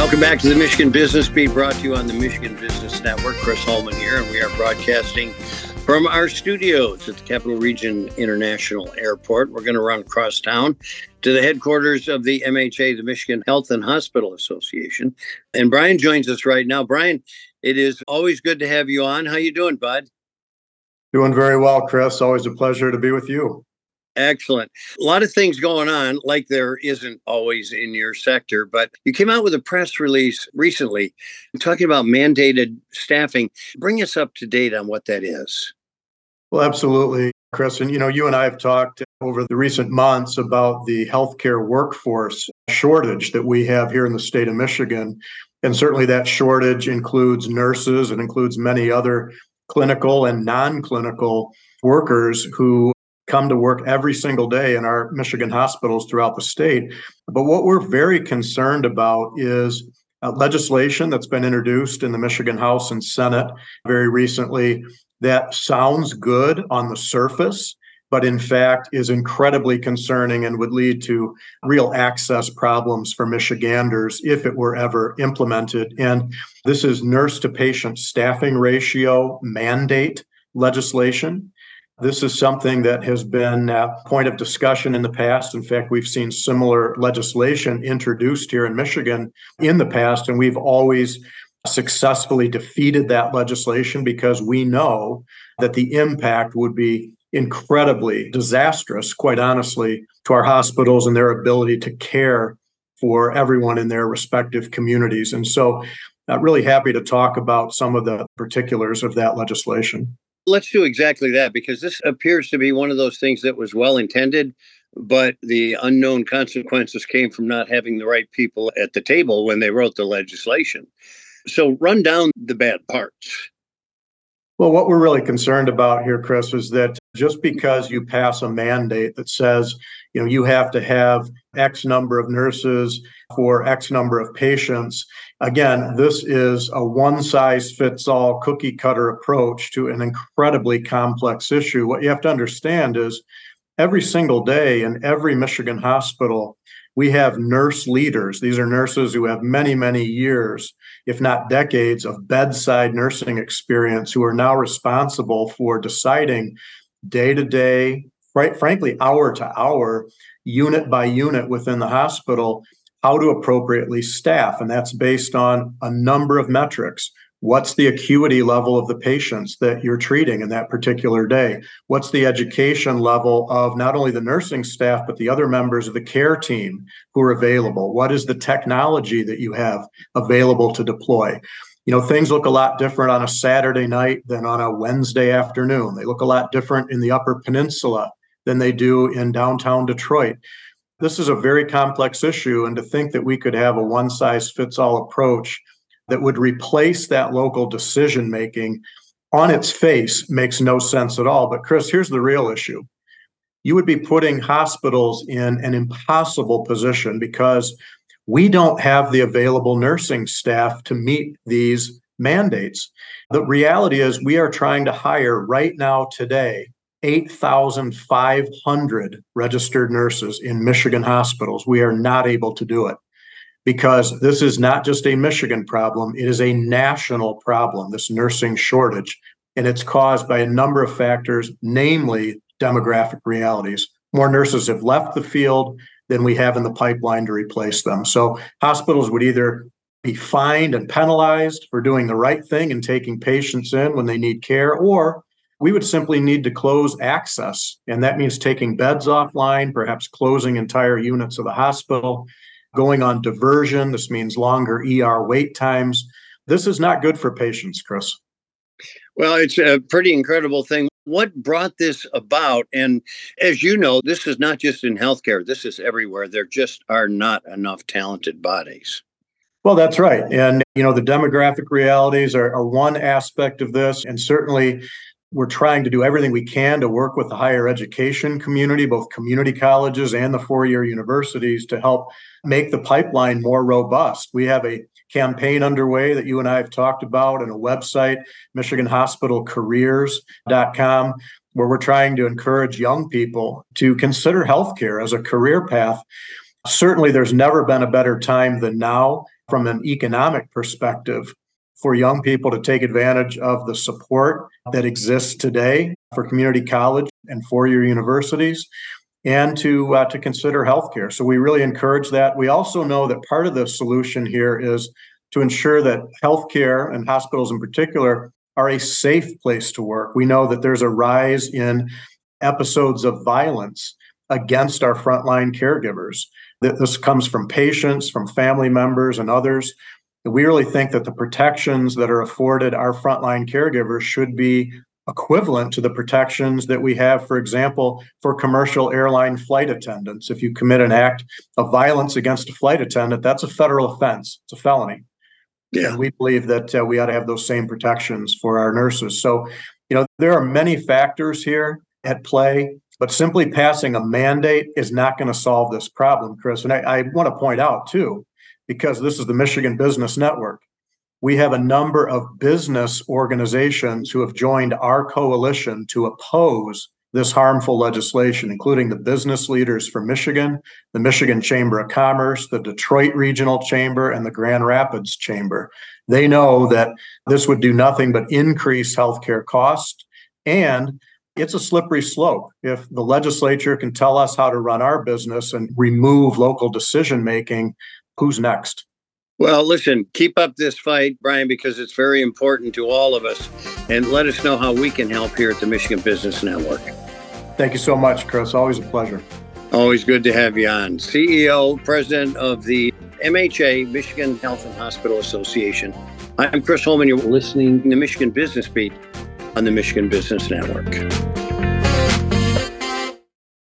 Welcome back to the Michigan Business Beat, brought to you on the Michigan Business Network. Chris Holman here, and we are broadcasting from our studios at the Capital Region International Airport. We're going to run across town to the headquarters of the MHA, the Michigan Health and Hospital Association. And Brian joins us right now. Brian, it is always good to have you on. How you doing, bud? Doing very well, Chris. Always a pleasure to be with you. Excellent. A lot of things going on, like there isn't always in your sector, but you came out with a press release recently talking about mandated staffing. Bring us up to date on what that is. Well, absolutely, Chris. And you know, you and I have talked over the recent months about the healthcare workforce shortage that we have here in the state of Michigan. And certainly that shortage includes nurses and includes many other clinical and non clinical workers who come to work every single day in our Michigan hospitals throughout the state. But what we're very concerned about is uh, legislation that's been introduced in the Michigan House and Senate very recently that sounds good on the surface, but in fact is incredibly concerning and would lead to real access problems for Michiganders if it were ever implemented. And this is nurse to patient staffing ratio mandate legislation. This is something that has been a point of discussion in the past. In fact, we've seen similar legislation introduced here in Michigan in the past, and we've always successfully defeated that legislation because we know that the impact would be incredibly disastrous, quite honestly, to our hospitals and their ability to care for everyone in their respective communities. And so, uh, really happy to talk about some of the particulars of that legislation. Let's do exactly that because this appears to be one of those things that was well intended, but the unknown consequences came from not having the right people at the table when they wrote the legislation. So, run down the bad parts. Well, what we're really concerned about here, Chris, is that just because you pass a mandate that says, you know, you have to have X number of nurses for X number of patients, again, this is a one size fits all cookie cutter approach to an incredibly complex issue. What you have to understand is every single day in every Michigan hospital, we have nurse leaders. These are nurses who have many, many years, if not decades, of bedside nursing experience who are now responsible for deciding day to day, right, frankly, hour to hour, unit by unit within the hospital, how to appropriately staff. And that's based on a number of metrics What's the acuity level of the patients that you're treating in that particular day? What's the education level of not only the nursing staff, but the other members of the care team who are available? What is the technology that you have available to deploy? You know, things look a lot different on a Saturday night than on a Wednesday afternoon. They look a lot different in the Upper Peninsula than they do in downtown Detroit. This is a very complex issue, and to think that we could have a one size fits all approach that would replace that local decision making on its face makes no sense at all. But, Chris, here's the real issue you would be putting hospitals in an impossible position because we don't have the available nursing staff to meet these mandates. The reality is, we are trying to hire right now, today, 8,500 registered nurses in Michigan hospitals. We are not able to do it because this is not just a Michigan problem, it is a national problem, this nursing shortage. And it's caused by a number of factors, namely demographic realities. More nurses have left the field than we have in the pipeline to replace them. So hospitals would either be fined and penalized for doing the right thing and taking patients in when they need care, or we would simply need to close access. And that means taking beds offline, perhaps closing entire units of the hospital going on diversion. This means longer ER wait times. This is not good for patients, Chris. Well, it's a pretty incredible thing. What brought this about? And as you know, this is not just in healthcare, this is everywhere. There just are not enough talented bodies. Well, that's right. And, you know, the demographic realities are, are one aspect of this. And certainly, we're trying to do everything we can to work with the higher education community, both community colleges and the four year universities, to help make the pipeline more robust. We have a campaign underway that you and I have talked about and a website, MichiganHospitalCareers.com, where we're trying to encourage young people to consider healthcare as a career path. Certainly, there's never been a better time than now from an economic perspective for young people to take advantage of the support that exists today for community college and four-year universities and to uh, to consider healthcare. So we really encourage that. We also know that part of the solution here is to ensure that healthcare and hospitals in particular are a safe place to work. We know that there's a rise in episodes of violence against our frontline caregivers. This comes from patients, from family members, and others. We really think that the protections that are afforded our frontline caregivers should be equivalent to the protections that we have, for example, for commercial airline flight attendants. If you commit an act of violence against a flight attendant, that's a federal offense, it's a felony. Yeah. And we believe that uh, we ought to have those same protections for our nurses. So, you know, there are many factors here at play, but simply passing a mandate is not going to solve this problem, Chris. And I, I want to point out, too, because this is the Michigan Business Network, we have a number of business organizations who have joined our coalition to oppose this harmful legislation, including the business leaders from Michigan, the Michigan Chamber of Commerce, the Detroit Regional Chamber, and the Grand Rapids Chamber. They know that this would do nothing but increase healthcare costs. And it's a slippery slope. If the legislature can tell us how to run our business and remove local decision making, who's next? Well, listen, keep up this fight, Brian, because it's very important to all of us. And let us know how we can help here at the Michigan Business Network. Thank you so much, Chris. Always a pleasure. Always good to have you on. CEO, President of the MHA, Michigan Health and Hospital Association. I'm Chris Holman. You're listening to the Michigan Business Beat on the Michigan Business Network.